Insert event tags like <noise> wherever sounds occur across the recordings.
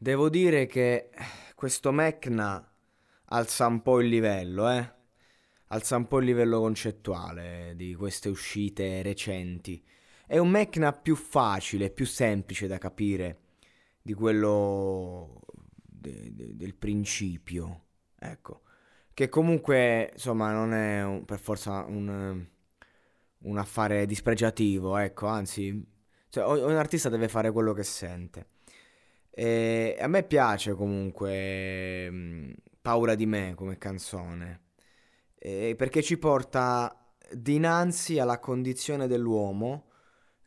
Devo dire che questo Mecna alza un po' il livello, eh? Alza un po' il livello concettuale di queste uscite recenti. È un Mecna più facile, più semplice da capire di quello de- de- del principio. Ecco. Che comunque, insomma, non è un- per forza un, un affare dispregiativo, ecco, anzi, cioè, un artista deve fare quello che sente. E a me piace comunque mh, Paura di me come canzone, eh, perché ci porta dinanzi alla condizione dell'uomo,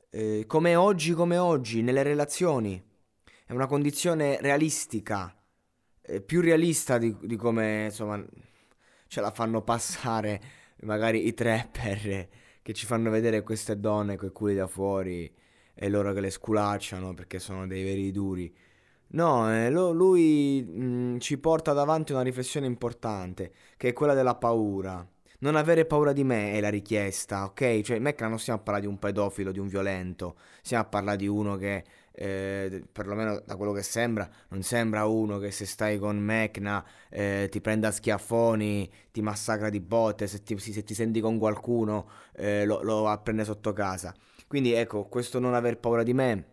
eh, come oggi, come oggi, nelle relazioni. È una condizione realistica, eh, più realista di, di come, insomma, ce la fanno passare magari i trapper che ci fanno vedere queste donne coi culi da fuori e loro che le sculacciano perché sono dei veri duri. No, eh, lo- lui mh, ci porta davanti una riflessione importante, che è quella della paura. Non avere paura di me è la richiesta, ok? Cioè, Mecca non stiamo a parlare di un pedofilo, di un violento, stiamo a parlare di uno che, eh, perlomeno da quello che sembra, non sembra uno che se stai con Mecna eh, ti prende a schiaffoni, ti massacra di botte, se ti, se ti senti con qualcuno eh, lo, lo prendere sotto casa. Quindi ecco, questo non aver paura di me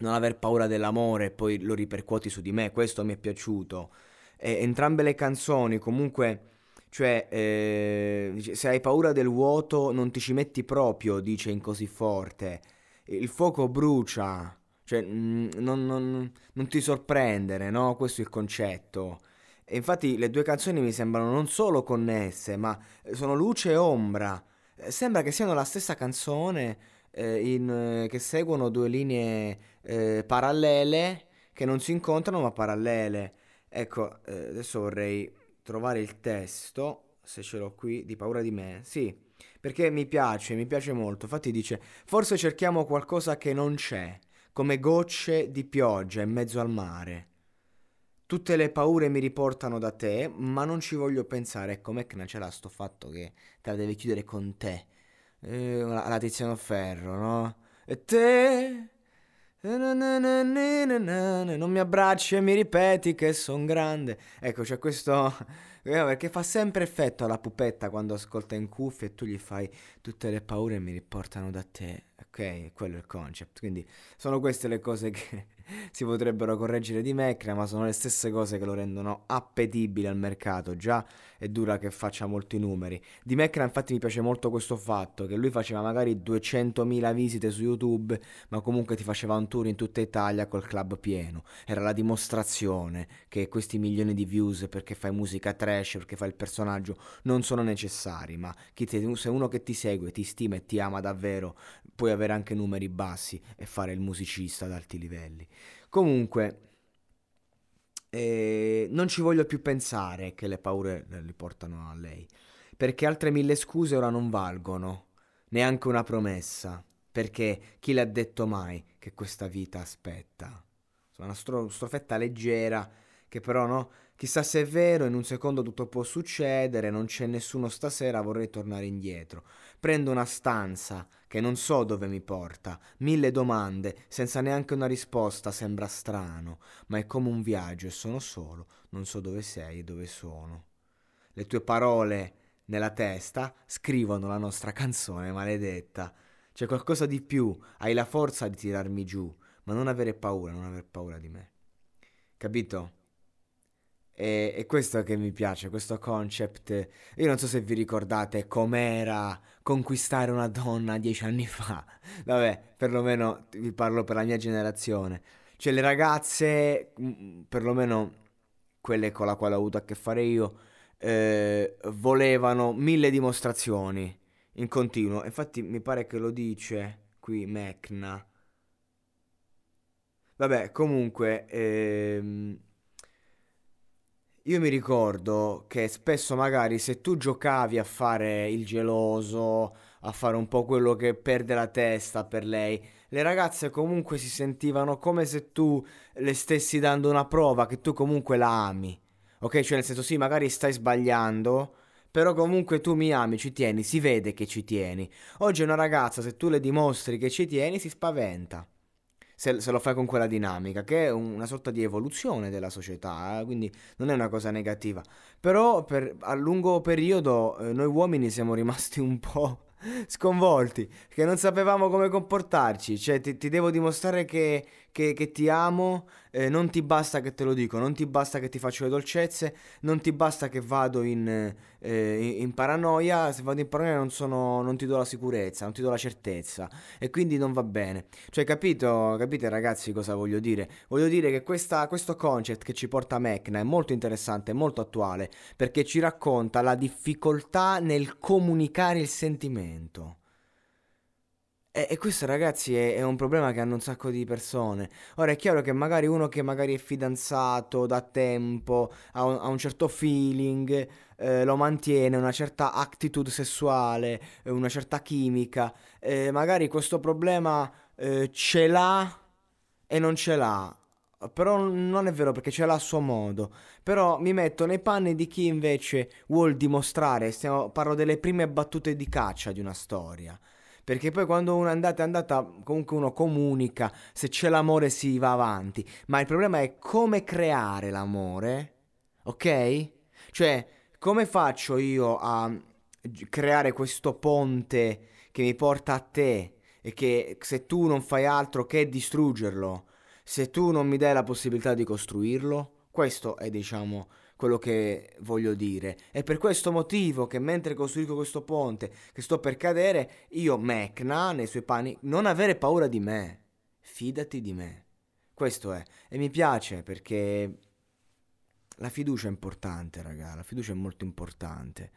non aver paura dell'amore e poi lo ripercuoti su di me, questo mi è piaciuto. E entrambe le canzoni comunque, cioè, eh, se hai paura del vuoto non ti ci metti proprio, dice in così forte. Il fuoco brucia, cioè, mm, non, non- non ti sorprendere, no? Questo è il concetto. E infatti le due canzoni mi sembrano non solo connesse, ma sono luce e ombra. Eh, Sembra che siano la stessa canzone eh, in, eh, che seguono due linee eh, parallele che non si incontrano ma parallele. Ecco, eh, adesso vorrei trovare il testo, se ce l'ho qui, di Paura di me. Sì, perché mi piace, mi piace molto. Infatti dice, forse cerchiamo qualcosa che non c'è, come gocce di pioggia in mezzo al mare. Tutte le paure mi riportano da te, ma non ci voglio pensare. Ecco, Mecna ce l'ha sto fatto che te la devi chiudere con te. Eh, la, Tiziano Ferro, no? E te... na, Non mi abbracci e mi ripeti che son grande. Ecco, c'è questo... <laughs> eh, Perché fa sempre effetto alla pupetta quando ascolta in cuffia e tu gli fai tutte le paure mi riportano da te. Ok, quello è il concept. Quindi sono queste le cose che si potrebbero correggere di Mecna, ma sono le stesse cose che lo rendono appetibile al mercato. Già è dura che faccia molti numeri. Di Mecna infatti mi piace molto questo fatto, che lui faceva magari 200.000 visite su YouTube, ma comunque ti faceva un tour in tutta Italia col club pieno. Era la dimostrazione che questi milioni di views perché fai musica trash, perché fai il personaggio, non sono necessari, ma ti- se uno che ti segue, ti stima e ti ama davvero, puoi avere anche numeri bassi e fare il musicista ad alti livelli. Comunque, eh, non ci voglio più pensare che le paure le portano a lei, perché altre mille scuse ora non valgono, neanche una promessa, perché chi l'ha detto mai che questa vita aspetta? Insomma, una stro- strofetta leggera che però no, chissà se è vero, in un secondo tutto può succedere, non c'è nessuno stasera, vorrei tornare indietro. Prendo una stanza che non so dove mi porta, mille domande, senza neanche una risposta, sembra strano, ma è come un viaggio e sono solo, non so dove sei e dove sono. Le tue parole nella testa scrivono la nostra canzone maledetta. C'è qualcosa di più, hai la forza di tirarmi giù, ma non avere paura, non aver paura di me. capito? E, e questo che mi piace, questo concept. Io non so se vi ricordate com'era conquistare una donna dieci anni fa. <laughs> Vabbè, perlomeno vi parlo per la mia generazione. Cioè le ragazze, mm, perlomeno quelle con la quale ho avuto a che fare io, eh, volevano mille dimostrazioni in continuo. Infatti mi pare che lo dice qui Mecna. Vabbè, comunque, ehm, io mi ricordo che spesso magari se tu giocavi a fare il geloso, a fare un po' quello che perde la testa per lei, le ragazze comunque si sentivano come se tu le stessi dando una prova che tu comunque la ami. Ok? Cioè nel senso sì, magari stai sbagliando, però comunque tu mi ami, ci tieni, si vede che ci tieni. Oggi una ragazza, se tu le dimostri che ci tieni, si spaventa se, se, lo fai con quella dinamica, che è una sorta di evoluzione della società, eh? quindi non è una cosa negativa. Però per, a lungo periodo eh, noi uomini siamo rimasti un po' <laughs> sconvolti, che non sapevamo come comportarci, cioè ti, ti devo dimostrare che, che, che ti amo, eh, non ti basta che te lo dico, non ti basta che ti faccio le dolcezze, non ti basta che vado in, eh, in paranoia, se vado in paranoia non, sono, non ti do la sicurezza, non ti do la certezza e quindi non va bene. Cioè capito, capite ragazzi cosa voglio dire? Voglio dire che questa, questo concept che ci porta Mecna è molto interessante, molto attuale, perché ci racconta la difficoltà nel comunicare il sentimento. E, e questo ragazzi è, è, un problema che hanno un sacco di persone. Ora è chiaro che magari uno che magari è fidanzato da tempo, ha un, ha un certo feeling, eh, lo mantiene, una certa attitude sessuale, eh, una certa chimica, eh, magari questo problema eh, ce l'ha e non ce l'ha. Però non è vero perché ce l'ha a suo modo. Però mi metto nei panni di chi invece vuol dimostrare, stiamo, parlo delle prime battute di caccia di una storia perché poi quando uno è andato è andata, comunque uno comunica, se c'è l'amore si va avanti, ma il problema è come creare l'amore, ok? Cioè, come faccio io a creare questo ponte che mi porta a te e che se tu non fai altro che distruggerlo, se tu non mi dai la possibilità di costruirlo, questo è diciamo quello che voglio dire. È per questo motivo che mentre costruisco questo ponte, che sto per cadere, io, Mecna, nei suoi panni, non avere paura di me. Fidati di me. Questo è. E mi piace perché la fiducia è importante, raga. La fiducia è molto importante.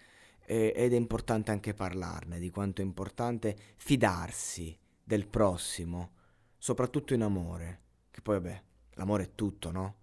E, ed è importante anche parlarne, di quanto è importante fidarsi del prossimo, soprattutto in amore. Che poi, vabbè, l'amore è tutto, no?